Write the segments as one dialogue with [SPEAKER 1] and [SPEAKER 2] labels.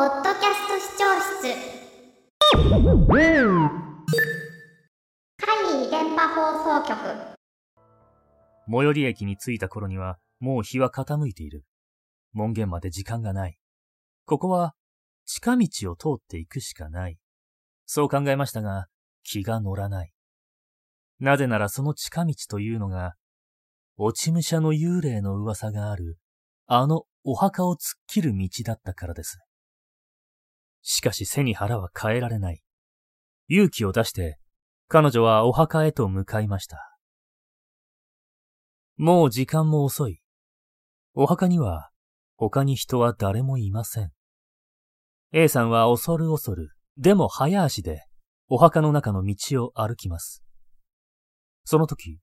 [SPEAKER 1] ポッドキャスト視聴室会議電波放送局
[SPEAKER 2] 最寄り駅に着いた頃にはもう日は傾いている。門限まで時間がない。ここは近道を通っていくしかない。そう考えましたが、気が乗らない。なぜならその近道というのが、落ち武者の幽霊の噂がある、あのお墓を突っ切る道だったからです。しかし背に腹は変えられない。勇気を出して、彼女はお墓へと向かいました。もう時間も遅い。お墓には、他に人は誰もいません。A さんは恐る恐る、でも早足で、お墓の中の道を歩きます。その時、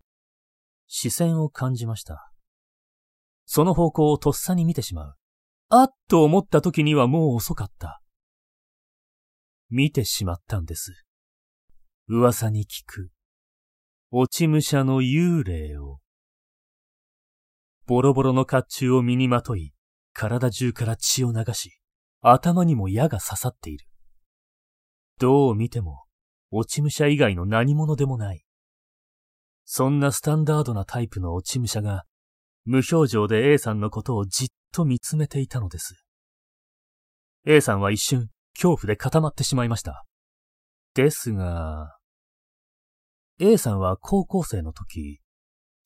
[SPEAKER 2] 視線を感じました。その方向をとっさに見てしまう。あっと思った時にはもう遅かった。見てしまったんです。噂に聞く、落ち武者の幽霊を。ボロボロの甲冑を身にまとい、体中から血を流し、頭にも矢が刺さっている。どう見ても、落ち武者以外の何者でもない。そんなスタンダードなタイプの落ち武者が、無表情で A さんのことをじっと見つめていたのです。A さんは一瞬、恐怖で固まってしまいました。ですが、A さんは高校生の時、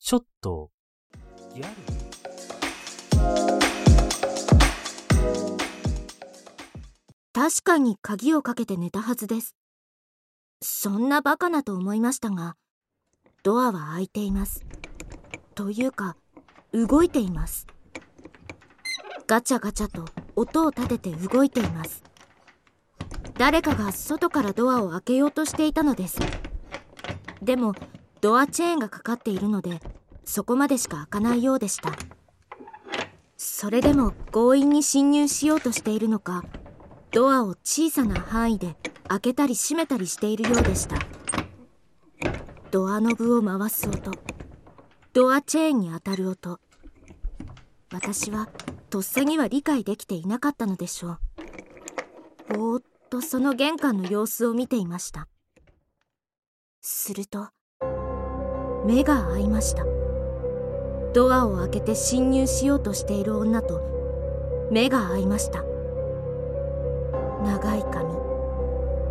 [SPEAKER 2] ちょっと、ギャル
[SPEAKER 3] 確かに鍵をかけて寝たはずです。そんなバカなと思いましたが、ドアは開いています。というか、動いています。ガチャガチャと音を立てて動いています。誰かが外からドアを開けようとしていたのです。でもドアチェーンがかかっているのでそこまでしか開かないようでした。それでも強引に侵入しようとしているのかドアを小さな範囲で開けたり閉めたりしているようでした。ドアノブを回す音ドアチェーンに当たる音私はとっさには理解できていなかったのでしょう。ぼーっとその玄関の様子を見ていました。すると目が合いました。ドアを開けて侵入しようとしている女と目が合いました。長い髪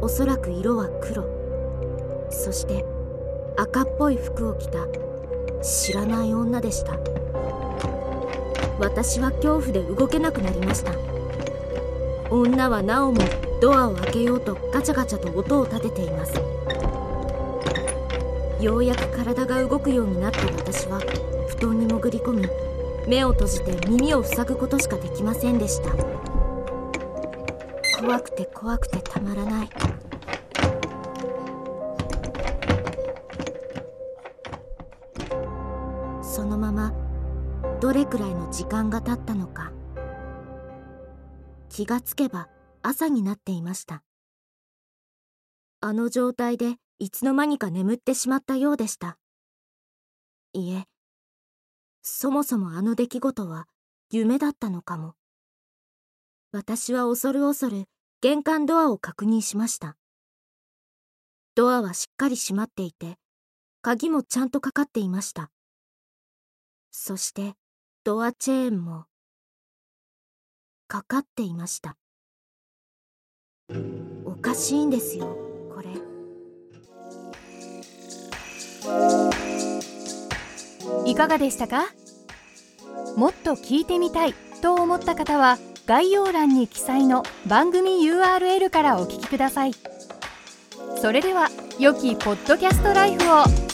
[SPEAKER 3] おそらく色は黒。そして赤っぽい服を着た知らない女でした。私は恐怖で動けなくなりました。女はなおもドアを開けようとガチャガチャと音を立てています。ようやく体が動くようになった私は布団に潜り込み目を閉じて耳を塞ぐことしかできませんでした。怖くて怖くてたまらない。そのままどれくらいの時間が経ったのか気がつけば朝になっていました。あの状態でいつの間にか眠ってしまったようでした。いえそもそもあの出来事は夢だったのかも。私は恐る恐る玄関ドアを確認しました。ドアはしっかり閉まっていて鍵もちゃんとかかっていました。そしてドアチェーンもかかっていました。おかしいんですよこれ。
[SPEAKER 4] いかがでしたか？もっと聞いてみたいと思った方は概要欄に記載の番組 URL からお聞きください。それでは良きポッドキャストライフを。